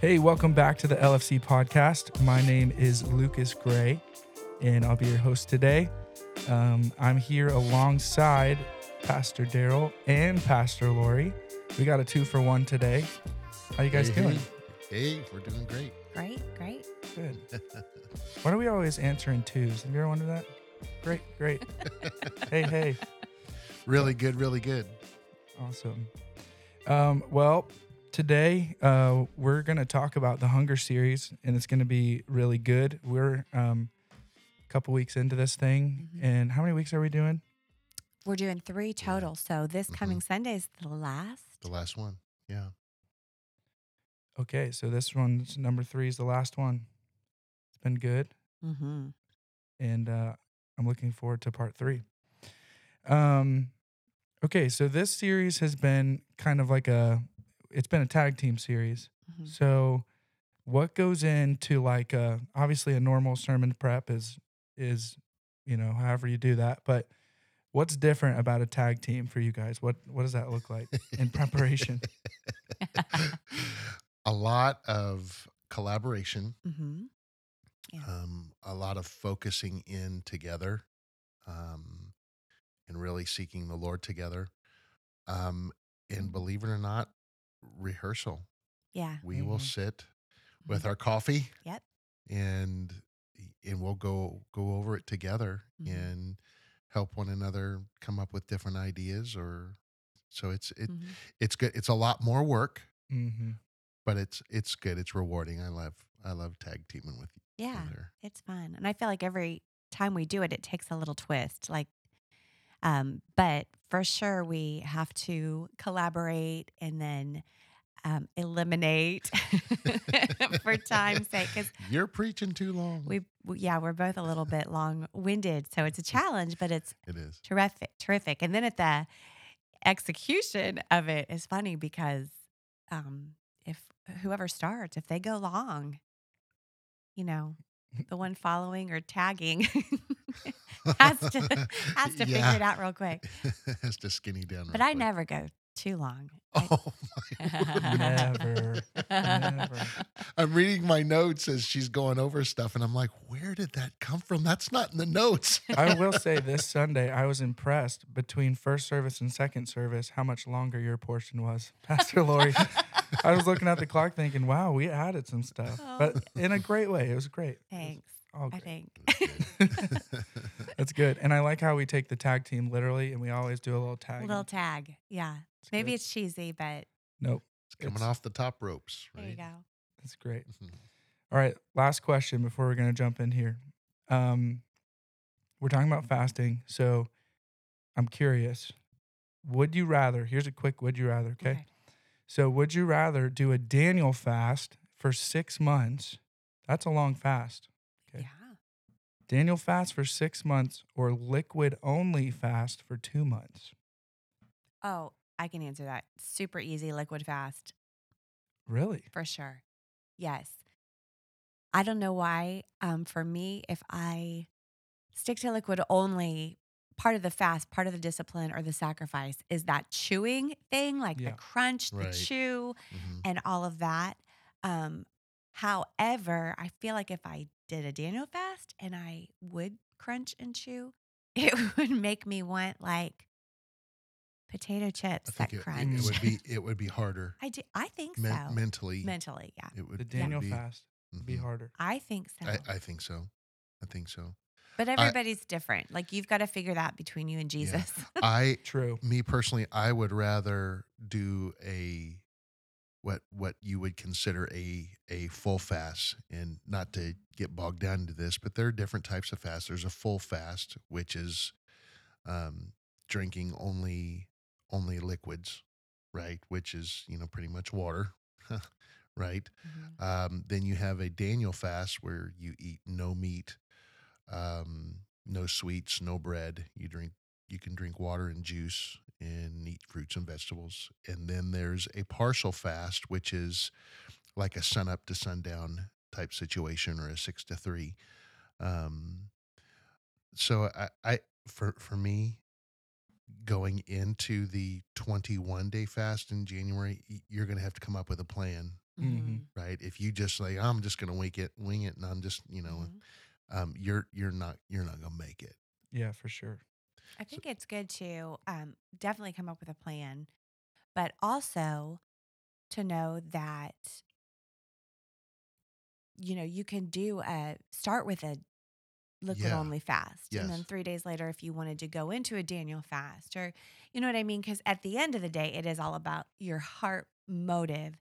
Hey, welcome back to the LFC podcast. My name is Lucas Gray, and I'll be your host today. Um, I'm here alongside Pastor Darrell and Pastor Lori. We got a two for one today. How you guys Hey, doing? Hey, Hey, we're doing great. Great, great. Good. Why do we always answer in twos? Have you ever wondered that? Great, great. hey, hey. really good, really good. Awesome. Um, well, today uh, we're going to talk about the Hunger series, and it's going to be really good. We're um, a couple weeks into this thing, Mhm. and how many weeks are we doing? We're doing three total. So this coming Sunday is the last. The last one. Yeah. Okay, so this one's number three is the last one. It's been good, Mm-hmm. and uh, I'm looking forward to part three. Um, okay, so this series has been kind of like a, it's been a tag team series. Mm-hmm. So, what goes into like uh obviously a normal sermon prep is is you know however you do that, but what's different about a tag team for you guys? What what does that look like in preparation? a lot of collaboration, mm-hmm. Yeah. um, a lot of focusing in together, um, and really seeking the Lord together. Um, and believe it or not, rehearsal. Yeah. We will Mhm. sit with our coffee. Yep. And and we'll go go over it together Mhm. and help one another come up with different ideas or so it's it Mhm. it's good. It's a lot more work, Mm-hmm. but it's it's good. It's rewarding. I love I love tag teaming with you. Yeah. there. It's fun. And I feel like every time we do it, it takes a little twist. Like, um, but for sure, we have to collaborate and then um, eliminate for time's sake. Because You're preaching too long. we, we, yeah, we're both a little bit long winded. So it's a challenge, but it's it is. terrific terrific and then at the execution of it is funny because um if whoever starts if they go long you know the one following or tagging has to has to figure it out real quick has to skinny down. but real i quick. never go too long I- Oh my word. Never. Never. I'm reading my notes as she's going over stuff, and I'm like, where did that come from? That's not in the notes. I will say this Sunday I was impressed between first service and second service how much longer your portion was, Pastor Lori. I was looking at the clock thinking, "Wow, we added some stuff," oh. but in a great way. It was great. Thanks all i think That's good. And I like how we take the tag team literally and we always do a little tag. little tag yeah It's maybe good. it's cheesy but Nope. It's coming It's- off the top ropes, there you go That's great. Mhm. All right. Last question before we're going to jump in here. Um, we're talking about fasting. So I'm curious. Would you rather, here's a quick would you rather, okay? So would you rather do a Daniel fast for six months? That's a long fast. Okay. yeah Daniel fast for six months or liquid only fast for two months? Oh, I can answer that. Super easy liquid fast Really? for sure. Yes. I don't know why. Um, for me, if I stick to liquid only, part of the fast, part of the discipline or the sacrifice is that chewing thing, like Yeah. the crunch, Right. the chew, Mhm. and all of that. Um, however, I feel like if I did a Daniel fast and I would crunch and chew, it would make me want like potato chips I that think it, it, crunch. it would be it would be harder I do. I think men- so. mentally. Mentally, yeah. It would The Daniel be, fast would be mm-hmm. harder. I think so. I, I think so. I think so. but everybody's different. Like you've got to figure that between you and Jesus. I True. me personally, I would rather do a what what you would consider a a full fast, and not to get bogged down into this, but there are different types of fast. There's a full fast, which is um, drinking only only liquids, right? Which is you know pretty much water, right? Mhm. Um, then you have a Daniel fast where you eat no meat, um, no sweets, no bread. You drink, you can drink water and juice and eat fruits and vegetables. And then there's a partial fast, which is like a sun up to sundown type situation or a six to three. Um, so I, I for for me, going into the 21 day fast in January, you're going to have to come up with a plan Mhm. right? If you just like, I'm just going to wing it, wing it, and I'm just, you know, Mhm. um, you're you're not you're not going to make it. Yeah, for sure. I think it's good to um, definitely come up with a plan, but also to know that you know you can do a start with a liquid Yeah. only fast, and then three days later, if you wanted to go into a Daniel fast, or you know what I mean, because at the end of the day, it is all about your heart motive,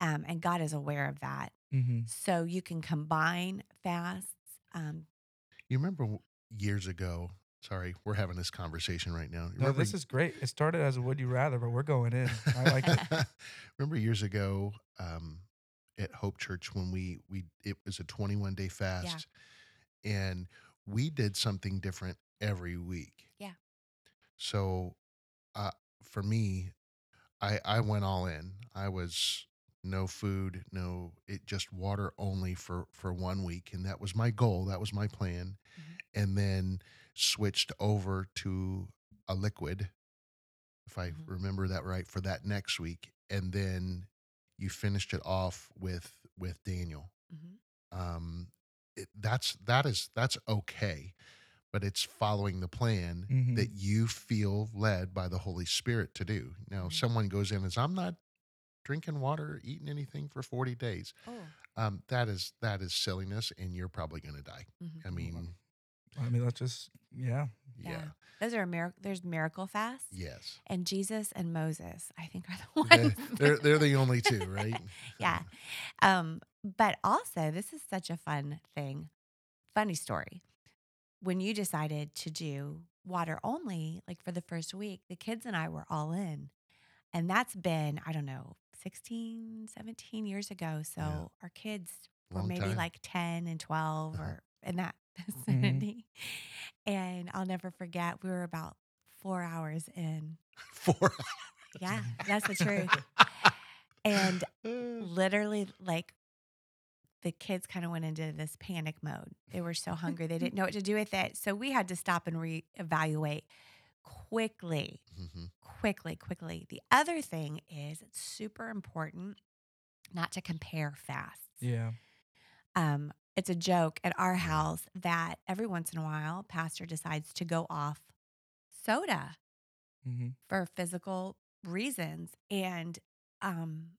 um, and God is aware of that. hmm So you can combine fasts. Um, You remember years ago? Sorry, we're having this conversation right now. No, this is great. It started as a would you rather, but we're going in. I like it. Remember years ago um, at Hope Church when we we it was a 21 day fast, and we did something different every week. Yeah. So, uh, for me, I I went all in. I was no food, no it just water only for for one week, and that was my goal. That was my plan, Mhm. and then switched over to a liquid if I Mhm. remember that right, for that next week, and then you finished it off with with Daniel. mhm. Um, it, that's that is that's okay, but it's following the plan Mhm. that you feel led by the Holy Spirit to do. Now, Mhm. someone goes in and says, "I'm not drinking water, eating anything for 40 days." Oh, Um, that is that is silliness, and you're probably going to die. mhm. I mean, I mean, let's just yeah. yeah, Yeah. Those are miracle. There's miracle fasts. yes, And Jesus and Moses, I think, are the they're, ones. they're they're the only two, right? yeah. Um, but also, this is such a fun thing. Funny story. When you decided to do water only, like for the first week, the kids and I were all in. And that's been, I don't know, 16, 17 years ago. So Yeah. our kids were maybe time. like 10 and 12 Uh-huh. or in that vicinity. And I'll never forget, we were about four hours in. Four. Yeah, that's the truth. And literally like the kids kind of went into this panic mode. They were so hungry, they didn't know what to do with it. So we had to stop and reevaluate quickly, Mhm. quickly, quickly. The other thing is it's super important not to compare fasts. Yeah. Um, it's a joke at our house that every once in a while, pastor decides to go off soda hmm for physical reasons and um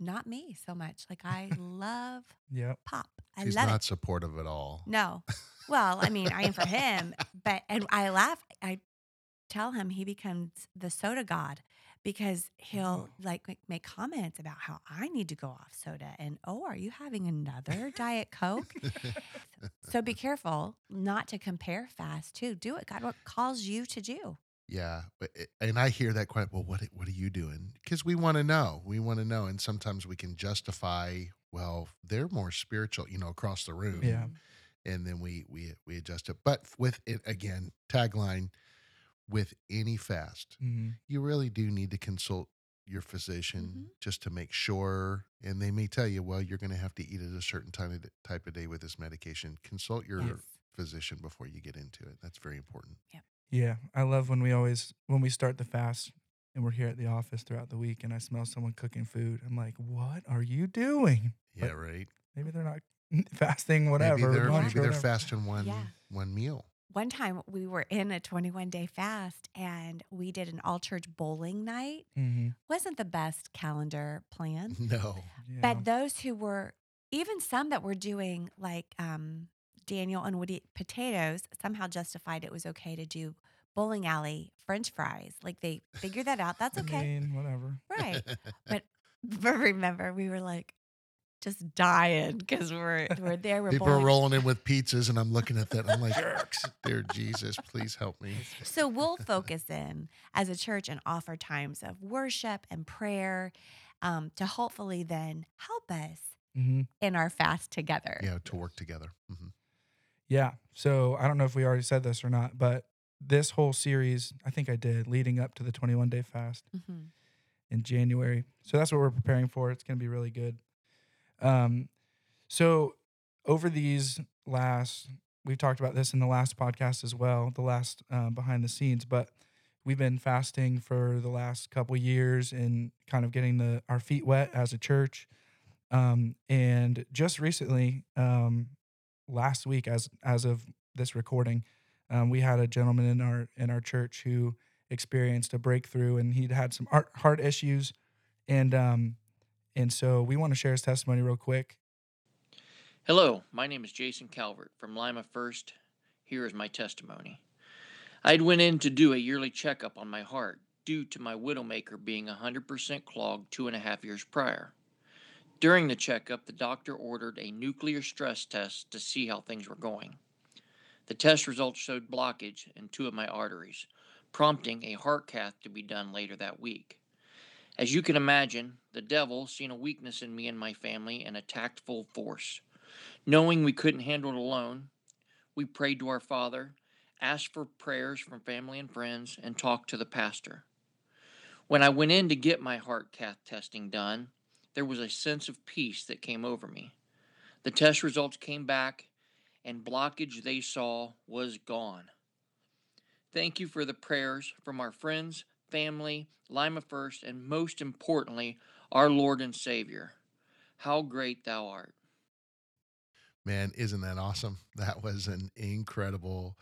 not me so much like i love Yep. pop i She's love not it supportive at all. no well i mean i am for him but and i laugh i tell him he becomes the soda god because he'll mm-hmm. like make, make comments about how i need to go off soda and oh are you having another diet coke so be careful not to compare fast too do what god what calls you to do Yeah, and I hear that quite. Well, what what are you doing? Because we want to know. We want to know, and sometimes we can justify. Well, they're more spiritual, you know, across the room. Yeah. Mm-hmm. and then we we we adjust it. But with it again, tagline with any fast, hmm you really do need to consult your physician Mhm. just to make sure. And they may tell you, well, you're going to have to eat at a certain time of, type of day with this medication. Consult your Yes. physician before you get into it. That's very important. Yeah. I love when we always when we start the fast and we're here at the office throughout the week and I smell someone cooking food. I'm like, what are you doing? Yeah, But right. Maybe they're not fasting, whatever. Maybe they're, maybe they're whatever. fasting one Yeah. one meal. One time we were in a 21 day fast and we did an all church bowling night. Mhm. Wasn't the best calendar plan, No. Yeah. but those who were, even some that were doing like um, Daniel and Woody potatoes, somehow justified it was okay to do bowling alley French fries. Like they figured that out. That's I okay. mean, whatever. right. But, but remember, we were like just dying because we're, we're there. We're People are rolling in with pizzas, and I'm looking at that. I'm like, dear Jesus, please help me. So we'll focus in as a church and offer times of worship and prayer um, to hopefully then help us hmm in our fast together. Yeah, to work together. hmm Yeah. So I don't know if we already said this or not, but this whole series, I think I did, leading up to the 21 day fast Mhm. in January. So that's what we're preparing for. It's going to be really good. Um, so over these last, we've talked about this in the last podcast as well, the last uh, behind the scenes, but we've been fasting for the last couple years and kind of getting the our feet wet as a church. Um, and just recently, um, last week, as as of this recording, um, we had a gentleman in our in our church who experienced a breakthrough, and he'd had some heart, heart issues, and um, and so we want to share his testimony real quick. Hello, my name is Jason Calvert from Lima First. Here is my testimony. I'd went in to do a yearly checkup on my heart due to my widowmaker being 100% clogged two and a half years prior. During the checkup, the doctor ordered a nuclear stress test to see how things were going. The test results showed blockage in two of my arteries, prompting a heart cath to be done later that week. As you can imagine, the devil seen a weakness in me and my family and attacked full force. Knowing we couldn't handle it alone, we prayed to our Father, asked for prayers from family and friends, and talked to the pastor. When I went in to get my heart cath testing done, there was a sense of peace that came over me. The test results came back, and blockage they saw was gone. Thank you for the prayers from our friends, family, Lima First, and most importantly, our Lord and Savior. How great thou art. Man, isn't that awesome? That was an incredible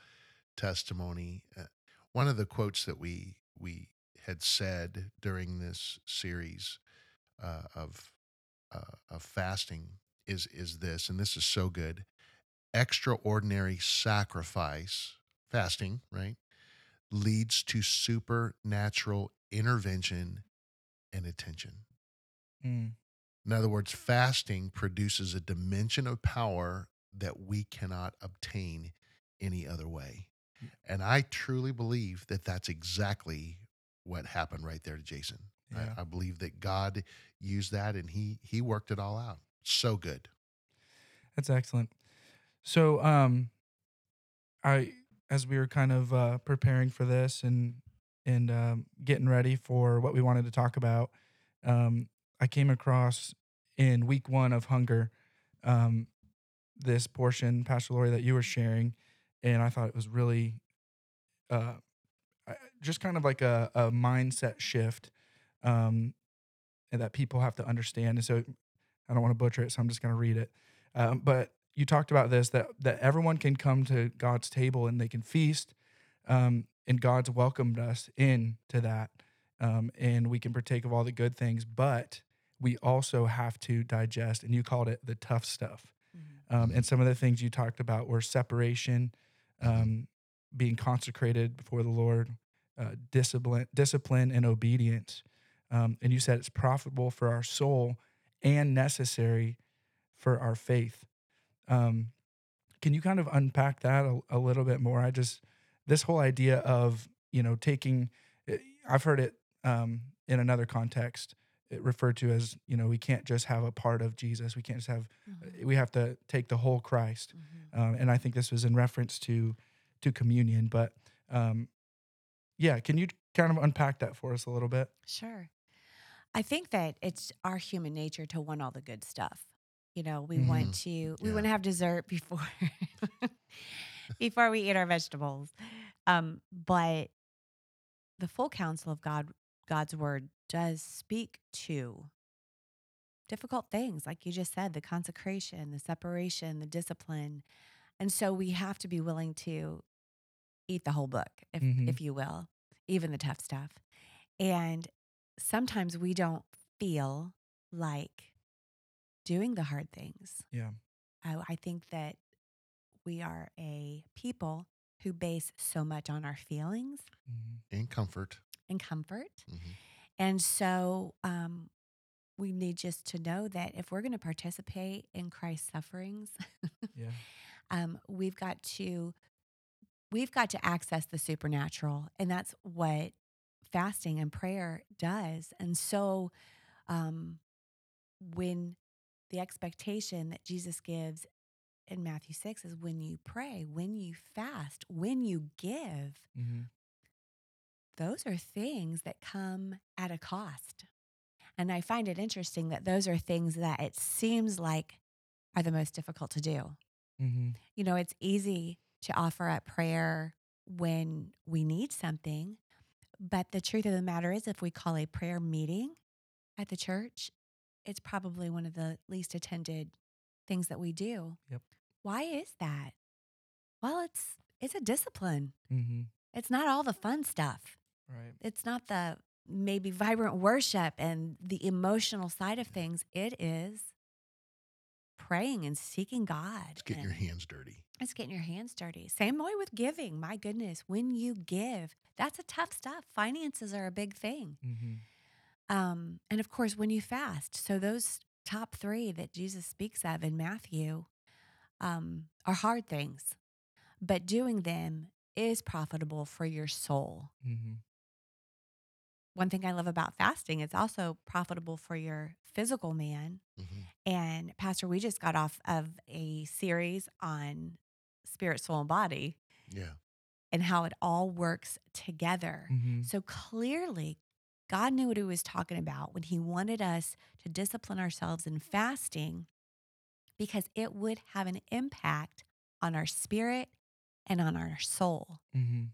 testimony. Uh, one of the quotes that we we had said during this series uh, of uh, of fasting is is this, and this is so good. Extraordinary sacrifice, fasting, right, leads to supernatural intervention and attention. Mm, In other words, fasting produces a dimension of power that we cannot obtain any other way. And I truly believe that that's exactly what happened right there to Jason. Yeah. I, I believe that God used that and he he worked it all out. So good. That's excellent. So, um, I as we were kind of uh, preparing for this and and um, getting ready for what we wanted to talk about, um, I came across in week one of hunger um, this portion, Pastor Lori, that you were sharing, and I thought it was really uh, just kind of like a, a mindset shift um, that people have to understand. And so I don't want to butcher it, so I'm just going to read it. Um, but you talked about this that that everyone can come to God's table and they can feast, um, and God's welcomed us in to that, um, and we can partake of all the good things. But we also have to digest, and you called it the tough stuff. Um, and some of the things you talked about were separation, um, being consecrated before the Lord, uh, discipline, discipline, and obedience. Um, and you said it's profitable for our soul and necessary for our faith. Um, can you kind of unpack that a, a little bit more? I just this whole idea of you know taking, eh, I've heard it um, in another context. It referred to as you know we can't just have a part of Jesus. We can't just have. Mhm. We have to take the whole Christ. Mhm. Um, and I think this was in reference to to communion. But um, yeah, can you kind of unpack that for us a little bit? Sure. I think that it's our human nature to want all the good stuff. You know, we Mhm. want to we Yeah. want to have dessert before before we eat our vegetables. Um, but the full counsel of God God's word does speak to difficult things like you just said, the consecration, the separation, the discipline. And so we have to be willing to eat the whole book, if Mhm. if you will, even the tough stuff. And sometimes we don't feel like doing the hard things. Yeah. I, I think that we are a people who base so much on our feelings Mhm. In comfort. and comfort. Mhm. And so um, we need just to know that if we're going to participate in Christ's sufferings, Yeah. um, we've got to we've got to access the supernatural, and that's what fasting and prayer does. And so, um, when the expectation that Jesus gives in Matthew six is when you pray, when you fast, when you give, hmm those are things that come at a cost. And I find it interesting that those are things that it seems like are the most difficult to do. hmm You know, it's easy to offer up prayer when we need something. But the truth of the matter is, if we call a prayer meeting at the church, it's probably one of the least attended things that we do. Yep. Why is that? Well, it's it's a discipline. Mm-hmm. It's not all the fun stuff. Right. It's not the maybe vibrant worship and the emotional side of things. It is praying and seeking God. It's getting your hands dirty. It's getting your hands dirty. Same way with giving. My goodness, when you give, that's a tough stuff. Finances are a big thing. Mm-hmm. Um, and of course, when you fast, so those top three that Jesus speaks of in Matthew um, are hard things, but doing them is profitable for your soul. Mm-hmm. One thing I love about fasting, it's also profitable for your physical man. hmm And Pastor, we just got off of a series on spirit, soul, and body Yeah. and how it all works together. Mm-hmm. So clearly, God knew what he was talking about when he wanted us to discipline ourselves in fasting because it would have an impact on our spirit and on our soul. Mm-hmm.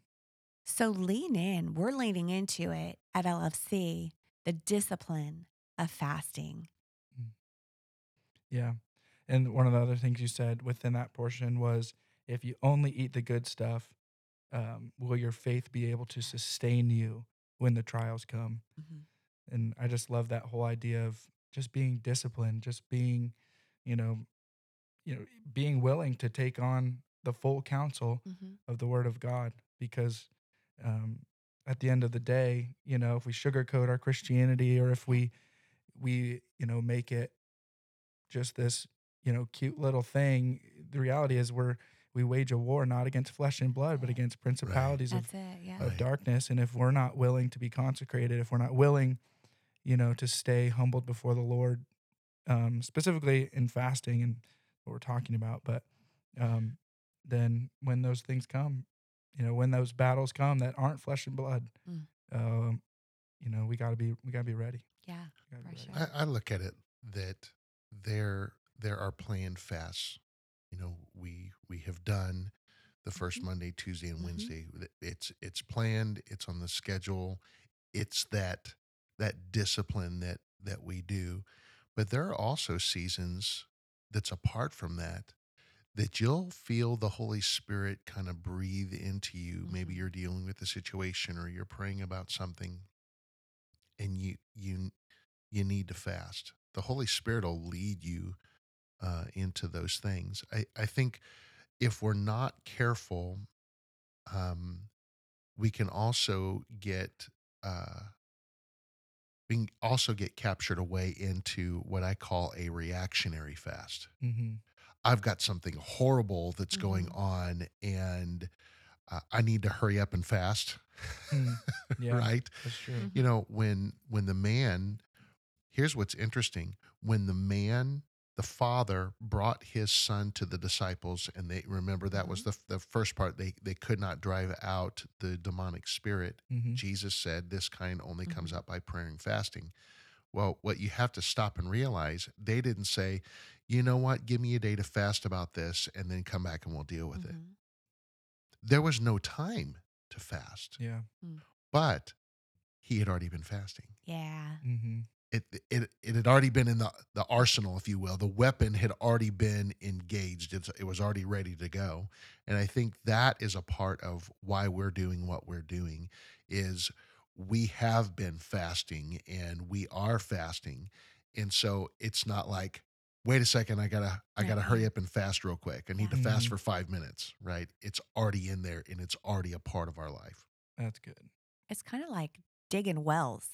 So lean in. We're leaning into it at LFC, the discipline of fasting. Yeah. And one of the other things you said within that portion was if you only eat the good stuff, um, will your faith be able to sustain you when the trials come? And I just love that whole idea of just being disciplined, just being, you know, you know, being willing to take on the full counsel Mhm. of the word of God because um, at the end of the day, you know, if we sugarcoat our Christianity or if we we you know make it just this you know cute little thing, the reality is we're we wage a war not against flesh and blood, but against principalities of it. Yeah. of Right. darkness. And if we're not willing to be consecrated, if we're not willing, you know, to stay humbled before the Lord, um, specifically in fasting and what we're talking about, but um, then when those things come, you know, when those battles come that aren't flesh and blood, Mm. um, you know, we gotta be we gotta be ready. Yeah. We gotta be For ready. sure. I, I look at it that there there are planned fasts. You know, we we have done the 1st Mhm. Monday, Tuesday, and Mhm. Wednesday. It's it's planned. It's on the schedule. It's that that discipline that that we do. But there are also seasons that's apart from that that you'll feel the Holy Spirit kind of breathe into you. Maybe Mhm. you're dealing with a situation or you're praying about something and you you you need to fast. The Holy Spirit will lead you uh, into those things. I, I think if we're not careful, um, we can also get uh, we can also get captured away into what I call a reactionary fast. Mm-hmm. I've got something horrible that's going Mhm. on, and uh, I need to hurry up and fast. Mm, yeah. right? That's true. You know when when the man here's what's interesting when the man the father brought his son to the disciples and they remember that was the, the first part they they could not drive out the demonic spirit Mm-hmm. jesus said this kind only comes Mhm. out by prayer and fasting well what you have to stop and realize they didn't say you know what give me a day to fast about this and then come back and we'll deal with it Mhm. there was no time to fast Yeah. but he had already been fasting Yeah. Mm-hmm. it, it it had already been in the the arsenal, if you will. The weapon had already been engaged. It's, it was already ready to go. And I think that is a part of why we're doing what we're doing. Is we have been fasting and we are fasting, and so it's not like, wait a second, I gotta I gotta hurry up and fast real quick. I need to fast Mhm. for five minutes. Right? It's already in there and it's already a part of our life. That's good. It's kind of like digging wells.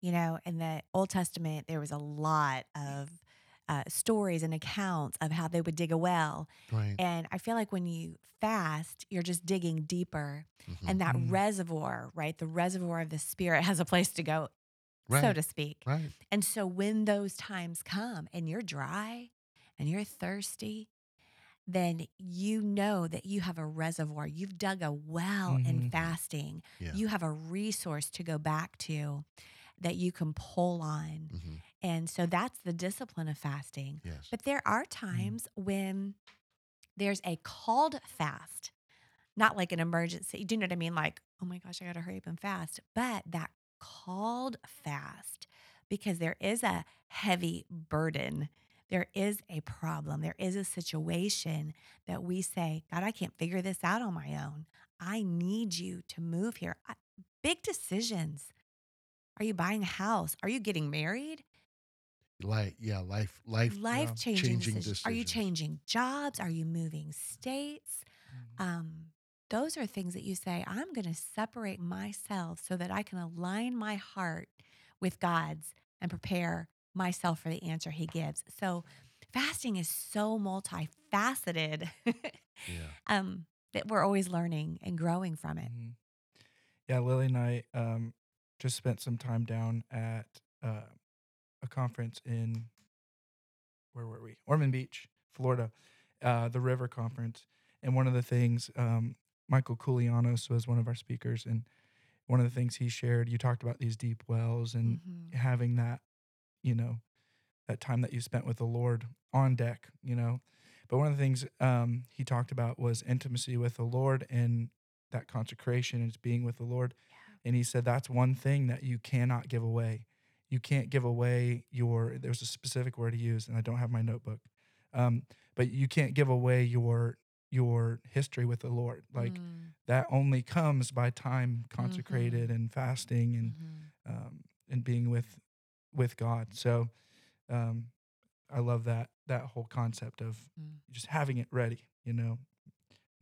You know, in the Old Testament, there was a lot of uh, stories and accounts of how they would dig a well. Right. And I feel like when you fast, you're just digging deeper. Mhm. And that Mhm. reservoir, right? The reservoir of the spirit has a place to go, so to speak. right. And so when those times come and you're dry and you're thirsty, then you know that you have a reservoir. You've dug a well in Mhm. fasting. Yeah. You have a resource to go back to that you can pull on. Mhm. And so that's the discipline of fasting. Yes. But there are times when there's a called fast, not like an emergency. Do you know what I mean? Like, oh my gosh, I got to hurry up and fast. But that called fast because there is a heavy burden. There is a problem. There is a situation that we say, God, I can't figure this out on my own. I need you to move here. I, big decisions. Are you buying a house? Are you getting married? Life, yeah, life, life. Life changing changing decisions. Are you changing jobs? Are you moving states? Mhm. Um, those are things that you say, I'm going to separate myself so that I can align my heart with God's and prepare myself for the answer He gives. So, fasting is so multifaceted Yeah. um, that we're always learning and growing from it. Mhm. Yeah, Lily and I um, just spent some time down at uh, a conference in where were we? Ormond Beach, Florida, uh, the River Conference. And one of the things, um, Michael Koulianos was one of our speakers, and one of the things he shared, you talked about these deep wells and Mhm. having that, you know, that time that you spent with the Lord on deck, you know. But one of the things um, he talked about was intimacy with the Lord and that consecration and being with the Lord. And he said that's one thing that you cannot give away. You can't give away your. There's a specific word he used, and I don't have my notebook. Um, but you can't give away your your history with the Lord. Like Mm, that only comes by time consecrated and fasting and mhm. um, and being with with God. So um, I love that that whole concept of Mm. just having it ready. You know,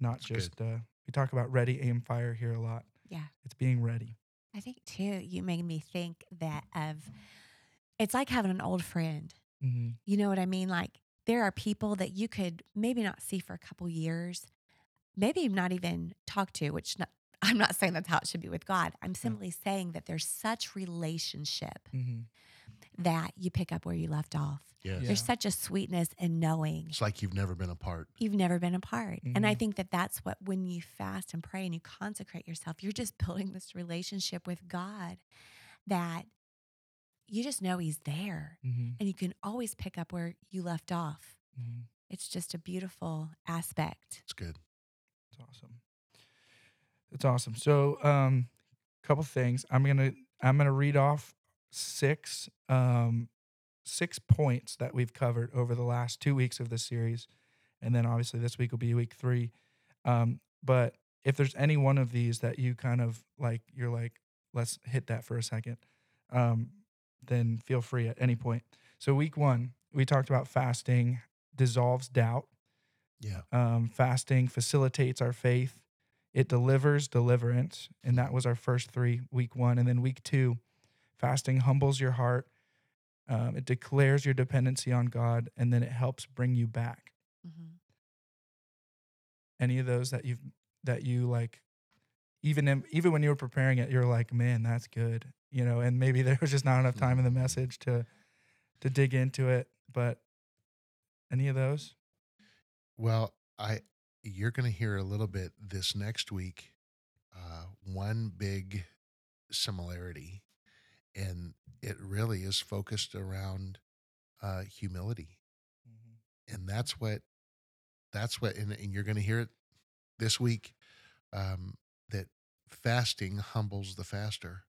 not That's just uh, we talk about ready, aim, fire here a lot. Yeah. It's being ready. I think too, you made me think that of it's like having an old friend. hmm You know what I mean? Like there are people that you could maybe not see for a couple years, maybe not even talk to, which not, I'm not saying that's how it should be with God. I'm simply saying that there's such relationship hmm that you pick up where you left off. Yes. Yeah. There's such a sweetness in knowing It's like you've never been apart. you've never been apart. And I Mhm. think that that's what, when you fast and pray and you consecrate yourself, you're just building this relationship with God that you just know He's there hmm and you can always pick up where you left off. hmm It's just a beautiful aspect. It's good. It's awesome. It's awesome. So, um, a couple things. I'm gonna I'm gonna read off six um six points that we've covered over the last two weeks of this series, and then obviously this week will be week three. Um, but if there's any one of these that you kind of like, you're like, let's hit that for a second, um, then feel free at any point. So, week one, we talked about fasting dissolves doubt. Yeah. Um, fasting facilitates our faith. It delivers deliverance. And that was our first three, week one. And then week two, fasting humbles your heart. Um, it declares your dependency on God. And then it helps bring you back. Mm-hmm. Any of those that you've, that you like, even in, even when you were preparing it, you're like, man, that's good, you know. And maybe there was just not enough time in the message to, to dig into it. But any of those? Well, I you're going to hear a little bit this next week. Uh, one big similarity, and it really is focused around uh, humility, and that's what that's what, and, and you're going to hear it this week. Um, that fasting humbles the faster.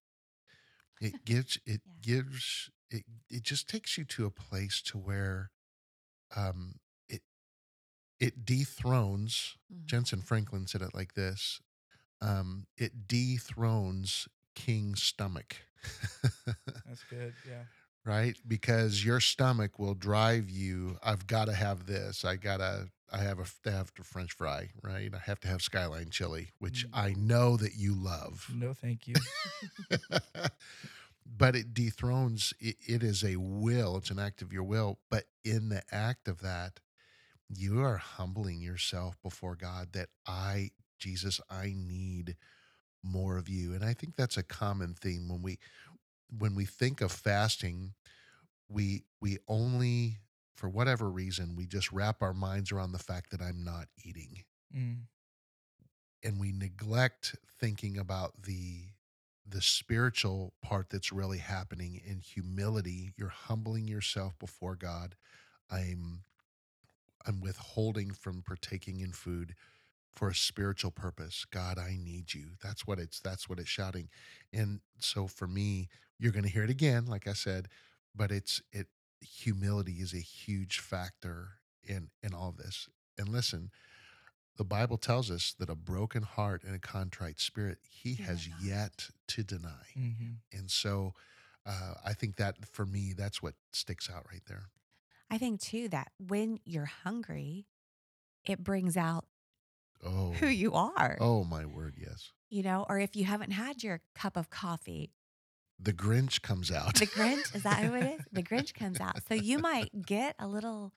It gives it Yeah. gives it it just takes you to a place to where um it it dethrones Mm-hmm. Jentezen Franklin said it like this um, it dethrones King's stomach. That's good. Yeah. right? Because your stomach will drive you. I've got to have this. I gotta. I have a to have the French fry, right? I have to have Skyline chili, which Mm. I know that you love. No, thank you. but it dethrones. It, it is a will. It's an act of your will. But in the act of that, you are humbling yourself before God. That I, Jesus, I need more of you. And I think that's a common theme when we when we think of fasting, we we only for whatever reason we just wrap our minds around the fact that I'm not eating Mm. and we neglect thinking about the the spiritual part that's really happening in humility you're humbling yourself before god i'm i'm withholding from partaking in food for a spiritual purpose god i need you that's what it's that's what it's shouting and so for me you're going to hear it again, like I said, but it's it humility is a huge factor in in all of this. And listen, the Bible tells us that a broken heart and a contrite spirit he He has yet to deny. Mm-hmm. And so uh, I think that for me, that's what sticks out right there. I think too that when you're hungry, it brings out Oh, who you are. oh my word, yes. You know, or if you haven't had your cup of coffee, The Grinch comes out. the Grinch, is that who it is? The Grinch comes out. So you might get a little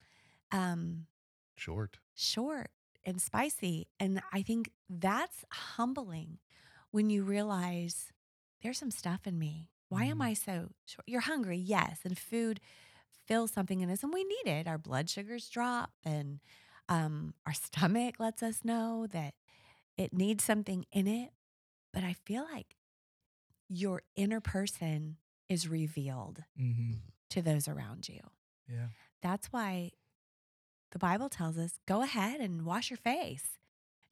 um Short. short and spicy. And I think that's humbling when you realize there's some stuff in me. Why am Mhm. I so short? You're hungry, yes, and food fills something in us, and we need it. Our blood sugars drop, and um, our stomach lets us know that it needs something in it. But I feel like your inner person is revealed Mm-hmm. to those around you. Yeah. That's why the Bible tells us go ahead and wash your face.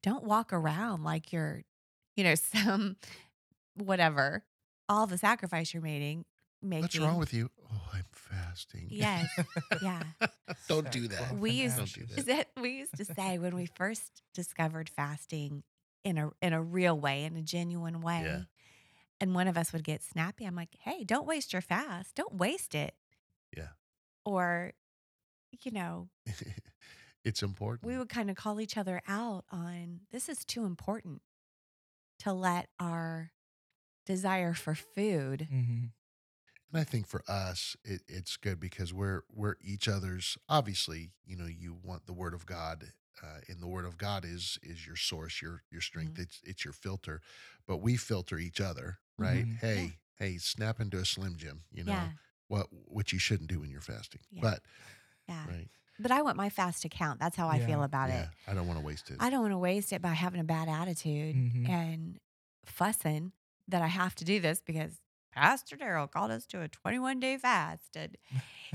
Don't walk around like you're, you know, some whatever, all the sacrifice you're making. making. What's wrong with you? I'm fasting. Yes. Yeah. Don't do that. We used- Don't do ashes. That we used to say when we first discovered fasting in a in a real way, in a genuine way. Yeah. And one of us would get snappy. I'm like, hey, don't waste your fast. Don't waste it. Yeah. Or, you know, it's important. we would kind of call each other out on this is too important to let our desire for food. Mm-hmm. And I think for us, it, it's good because we're we're each other's. Obviously, you know, you want the Word of God, uh, and the Word of God is is your source, your your strength. Mm-hmm. It's it's your filter, but we filter each other, right? Mhm. Hey, hey, snap into a Slim Jim. You know Yeah. what what you shouldn't do when you're fasting, Yeah. but Yeah. right, But I want my fast to count. That's how I feel about yeah, it. I don't want to waste it. I don't want to waste it by having a bad attitude Mhm. and fussing that I have to do this because Pastor Darrell called us to a 21 day fast. And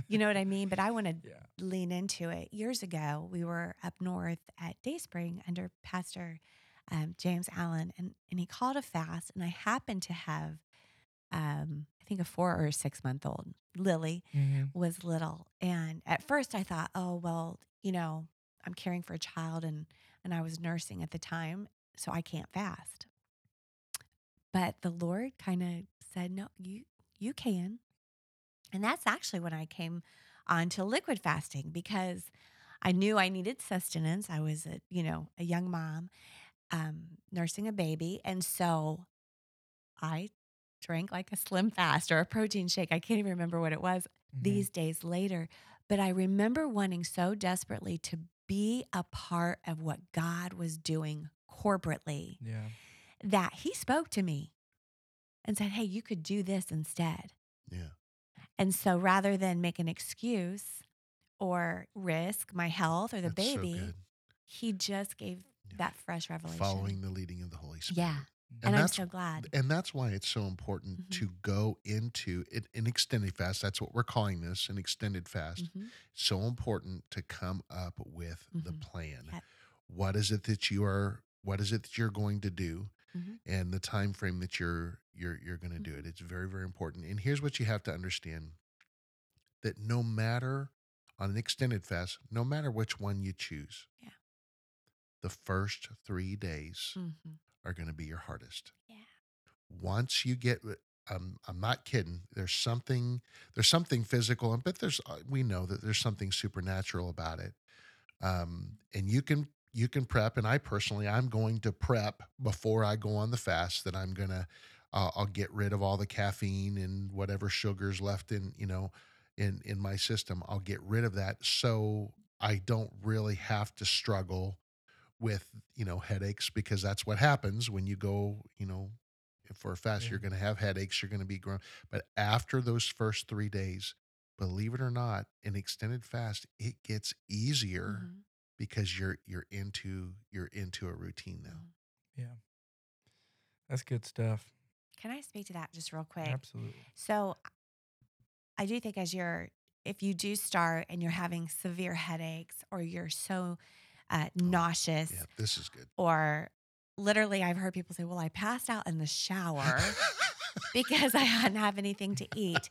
you know what I mean? But I want to Yeah. lean into it. Years ago, we were up north at Dayspring under Pastor um, James Allen, and, and he called a fast. And I happened to have, um, I think, a four or six month old. Lily Mm-hmm. was little. And at first, I thought, oh, well, you know, I'm caring for a child and, and I was nursing at the time, so I can't fast. But the Lord kind of said, no, you, you can. And that's actually when I came onto liquid fasting because I knew I needed sustenance. I was a, you know, a young mom um, nursing a baby. And so I drank like a slim fast or a protein shake. I can't even remember what it was Mm-hmm. these days later. But I remember wanting so desperately to be a part of what God was doing corporately Yeah. that He spoke to me and said, Hey, you could do this instead. yeah, And so rather than make an excuse or risk my health or the That's baby, good. He just gave Yeah. that fresh revelation. following the leading of the Holy Spirit. Yeah. Mm-hmm. And, I'm that's so glad. and that's why it's so important Mhm. to go into it, an extended fast. That's what we're calling this, an extended fast. Mhm. So important to come up with the Mhm. plan. Yep. What is it that you are? What is it that you're going to do? Mhm. And the time frame that you're you're you're going to do it. It's very very important. And here's what you have to understand: that no matter on an extended fast, no matter which one you choose, Yeah. the first three days Mhm. are going to be your hardest. Yeah. Once you get, um, I'm not kidding. There's something, there's something physical, but there's, uh, we know that there's something supernatural about it. Um, and you can, you can prep. And I personally, I'm going to prep before I go on the fast that I'm going to, uh, I'll get rid of all the caffeine and whatever sugars left in, you know, in, in my system. I'll get rid of that. So I don't really have to struggle with you know headaches because that's what happens when you go you know for a fast Yeah. you're going to have headaches you're going to be grown but after those first three days believe it or not an extended fast it gets easier Mhm. Because you're you're into you're into a routine now Mhm. Yeah. That's good stuff. Can I speak to that just real quick? Absolutely. So I do think as you're, if you do start and you're having severe headaches or you're so uh, nauseous yeah this is good or literally I've heard people say, well, I passed out in the shower because I hadn't have anything to eat.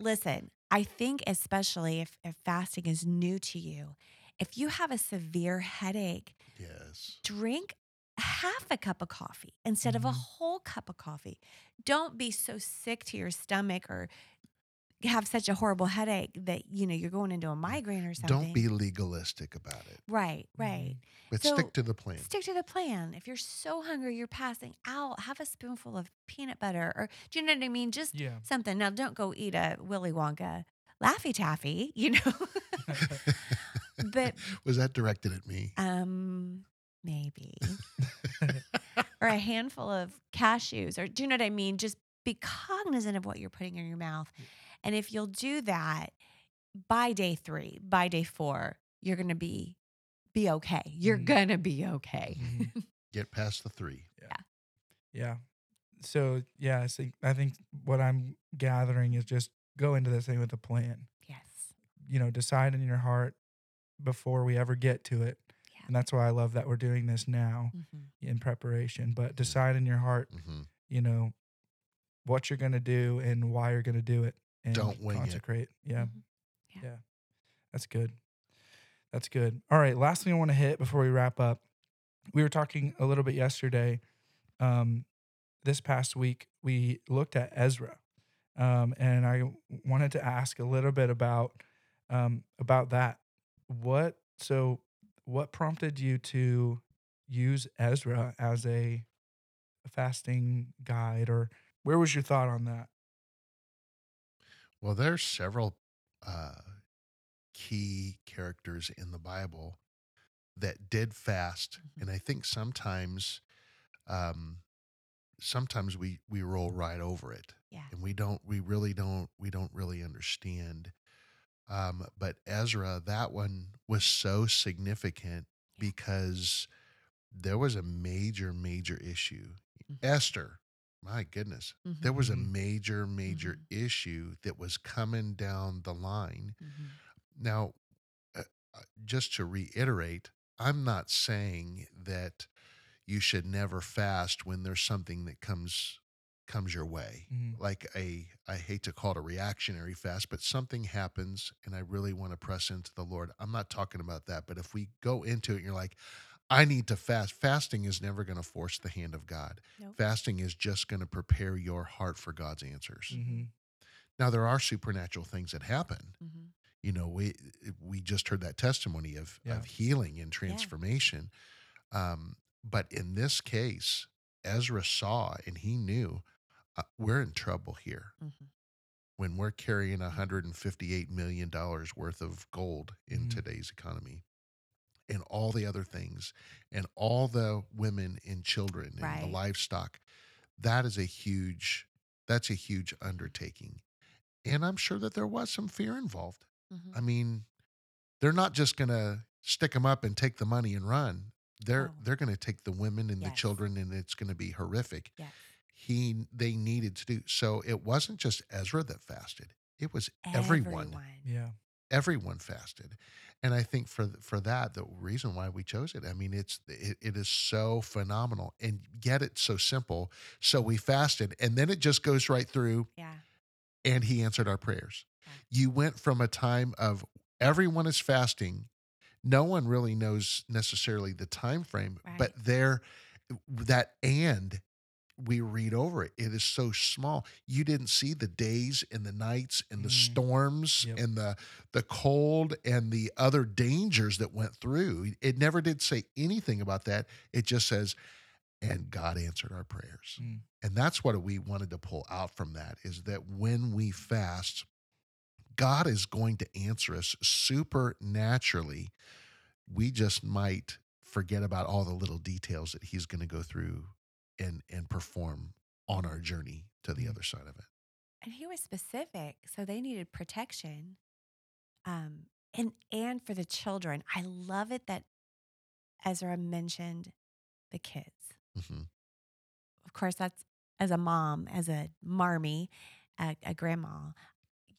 Listen, I think especially if, if fasting is new to you, if you have a severe headache, yes. drink half a cup of coffee instead of a Mhm. whole cup of coffee. Don't be so sick to your stomach or have such a horrible headache that you know you're going into a migraine or something. Don't be legalistic about it, right, right. but So, stick to the plan. Stick to the plan. If you're so hungry, you're passing out. Have a spoonful of peanut butter, or do you know what I mean? Just Yeah. something. Now, don't go eat a Willy Wonka Laffy Taffy, you know. but Was that directed at me? um, maybe, or a handful of cashews, or do you know what I mean? Just be cognizant of what you're putting in your mouth, and if you'll do that by day three, by day four, you're gonna be be okay. You're Mhm. gonna be okay. Mhm. Get past the three. Yeah. Yeah. So yeah, I think I think what I'm gathering is just go into this thing with a plan. yes. You know, decide in your heart before we ever get to it. Yeah. And that's why I love that we're doing this now Mhm. in preparation. But decide in your heart, hmm you know, what you're gonna do and why you're gonna do it and Don't wing it. consecrate. Yeah. Mhm. Yeah. Yeah. That's good. That's good. All right. Last thing I want to hit before we wrap up. We were talking a little bit yesterday. Um, this past week, we looked at Ezra. Um, and I wanted to ask a little bit about um, about that. What so what prompted you to use Ezra as a fasting guide or where was your thought on that? Well, there's several uh, key characters in the Bible that did fast, Mhm. and I think sometimes, um, sometimes we we roll right over it, Yeah. and we don't, we really don't, we don't really understand. Um, but Ezra, that one was so significant because there was a major, major issue. Mhm. Esther, my goodness, there Mhm. was a Mhm. major, major Mhm. issue that was coming down the line. Mhm. Now, uh, uh, just to reiterate, I'm not saying that you should never fast when there's something that comes comes your way. Mhm. Like a I hate to call it a reactionary fast, but something happens and I really want to press into the Lord. I'm not talking about that, but if we go into it and you're like I need to fast. Fasting is never going to force the hand of God. Nope. Fasting is just going to prepare your heart for God's answers. Mhm. Now there are supernatural things that happen. Mhm. You know, we we just heard that testimony of Yeah. of healing and transformation. Um, but in this case, Ezra saw and he knew uh, we're in trouble here Mhm. when we're carrying 158 million dollars worth of gold in Mhm. today's economy and all the other things and all the women and children and the livestock that is a huge that's a huge undertaking and i'm sure that there was some fear involved Mhm. i mean they're not just going to stick them up and take the money and run they're Oh. they're going to take the women and the children and it's going to be horrific Yes. He they needed to do so it wasn't just ezra that fasted it was everyone Everyone. Yeah. everyone fasted and i think for for that the reason why we chose it i mean it's it, it is so phenomenal and yet it's so simple so we fasted and then it just goes right through Yeah. and he answered our prayers Yeah. you went from a time of everyone is fasting no one really knows necessarily the time frame but there that and we read over it it is so small you didn't see the days and the nights and the Mm. storms Yep. and the the cold and the other dangers that went through it never did say anything about that it just says and god answered our prayers Mm. and that's what we wanted to pull out from that is that when we fast god is going to answer us supernaturally we just might forget about all the little details that he's going to go through and and perform on our journey to the Mhm. other side of it And he was specific, so they needed protection. Um, and and for the children, I love it that Ezra mentioned the kids. Mm-hmm. Of course, that's as a mom, as a marmy, a, a grandma,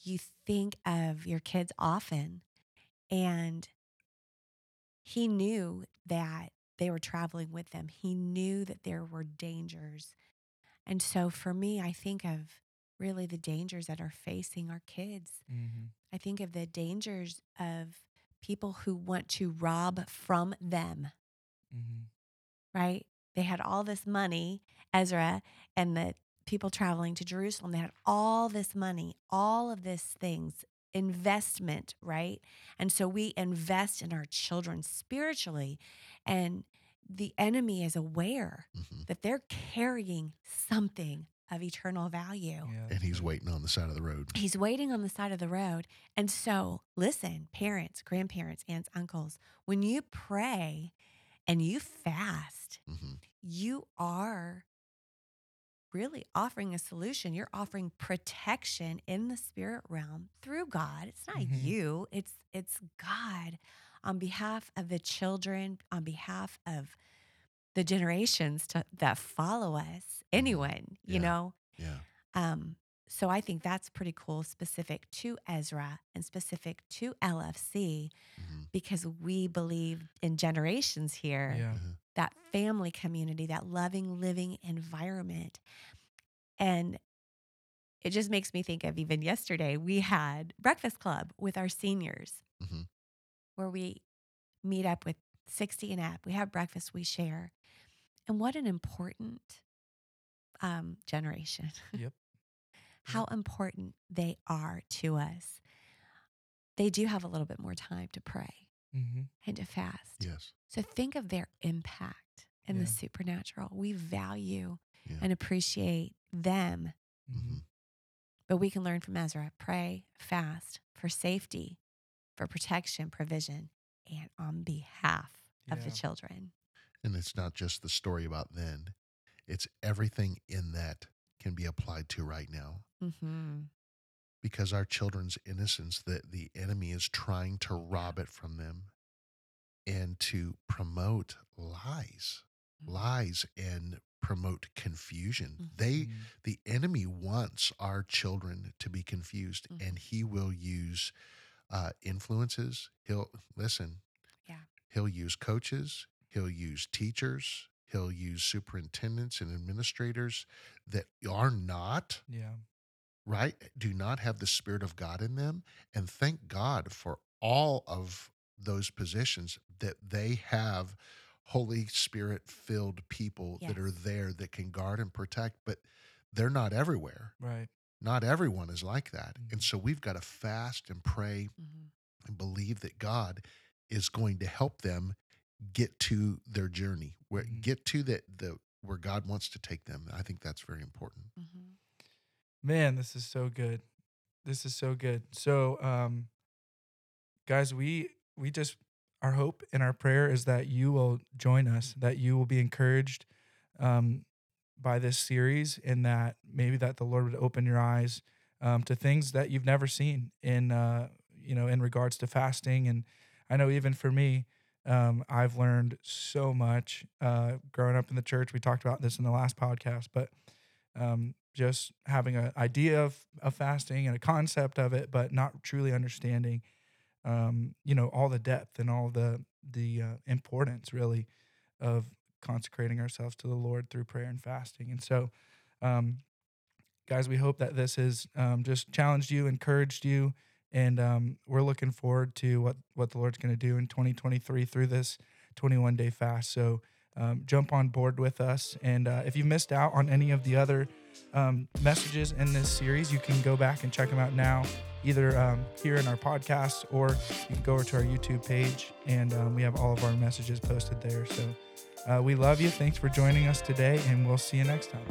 you think of your kids often. And he knew that they were traveling with them. He knew that there were dangers. And so for me, I think of really the dangers that are facing our kids. Mm-hmm. I think of the dangers of people who want to rob from them, Mm-hmm. right? They had all this money, Ezra and the people traveling to Jerusalem, they had all this money, all of these things, investment, right? And so we invest in our children spiritually, and the enemy is aware hmm that they're carrying something of eternal value. Yeah. And he's waiting on the side of the road. He's waiting on the side of the road. And so, listen, parents, grandparents, aunts, uncles, when you pray and you fast, hmm you are really offering a solution. You're offering protection in the spirit realm through God. It's not Mhm. you, it's it's God on behalf of the children, on behalf of the generations to, that follow us. Anyone, you Yeah. know, Yeah. um, so I think that's pretty cool, specific to Ezra and specific to LFC, hmm because we believe in generations here Yeah. that family community, that loving, living environment. And it just makes me think of even yesterday, we had breakfast club with our seniors hmm where we meet up with 60 and up. We have breakfast, we share. And what an important um, generation. Yep. How important they are to us. They do have a little bit more time to pray Mm-hmm. and to fast. Yes. So think of their impact in Yeah. the supernatural. We value Yeah. and appreciate them, Mm-hmm. hmm but we can learn from Ezra pray, fast for safety, for protection, provision, and on behalf of the children. And it's not just the story about then, it's everything in that can be applied to right now. Mm-hmm. Because our children's innocence, that the enemy is trying to rob it from them and to promote lies, Mhm. lies and promote confusion. They Mm-hmm. the enemy wants our children to be confused and he will use uh, influences he'll listen Yeah. he'll use coaches he'll use teachers he'll use superintendents and administrators that are not Yeah. right do not have the spirit of god in them and thank god for all of those positions that they have holy spirit filled people that are there that can guard and protect but they're not everywhere Right. Not everyone is like that and Mhm. so we've got to fast and pray Mm-hmm. and believe that god is going to help them get to their journey where Mhm. get to the, the where god wants to take them i think that's very important Mm-hmm. Man, this is so good. This is so good. So, um, guys, we we just our hope and our prayer is that you will join us, that you will be encouraged um, by this series, in that maybe that the Lord would open your eyes um, to things that you've never seen in uh, you know in regards to fasting. And I know even for me, um, I've learned so much uh, growing up in the church. We talked about this in the last podcast, but um, just having an idea of, of fasting and a concept of it, but not truly understanding, um, you know, all the depth and all the the uh, importance really of consecrating ourselves to the Lord through prayer and fasting. And so, um, guys, we hope that this has um, just challenged you, encouraged you, and um, we're looking forward to what what the Lord's going to do in 2023 through this 21 day fast. So. Um, jump on board with us. And uh, if you missed out on any of the other um, messages in this series, you can go back and check them out now, either um, here in our podcast or you can go over to our YouTube page and um, we have all of our messages posted there. So uh, we love you. Thanks for joining us today, and we'll see you next time.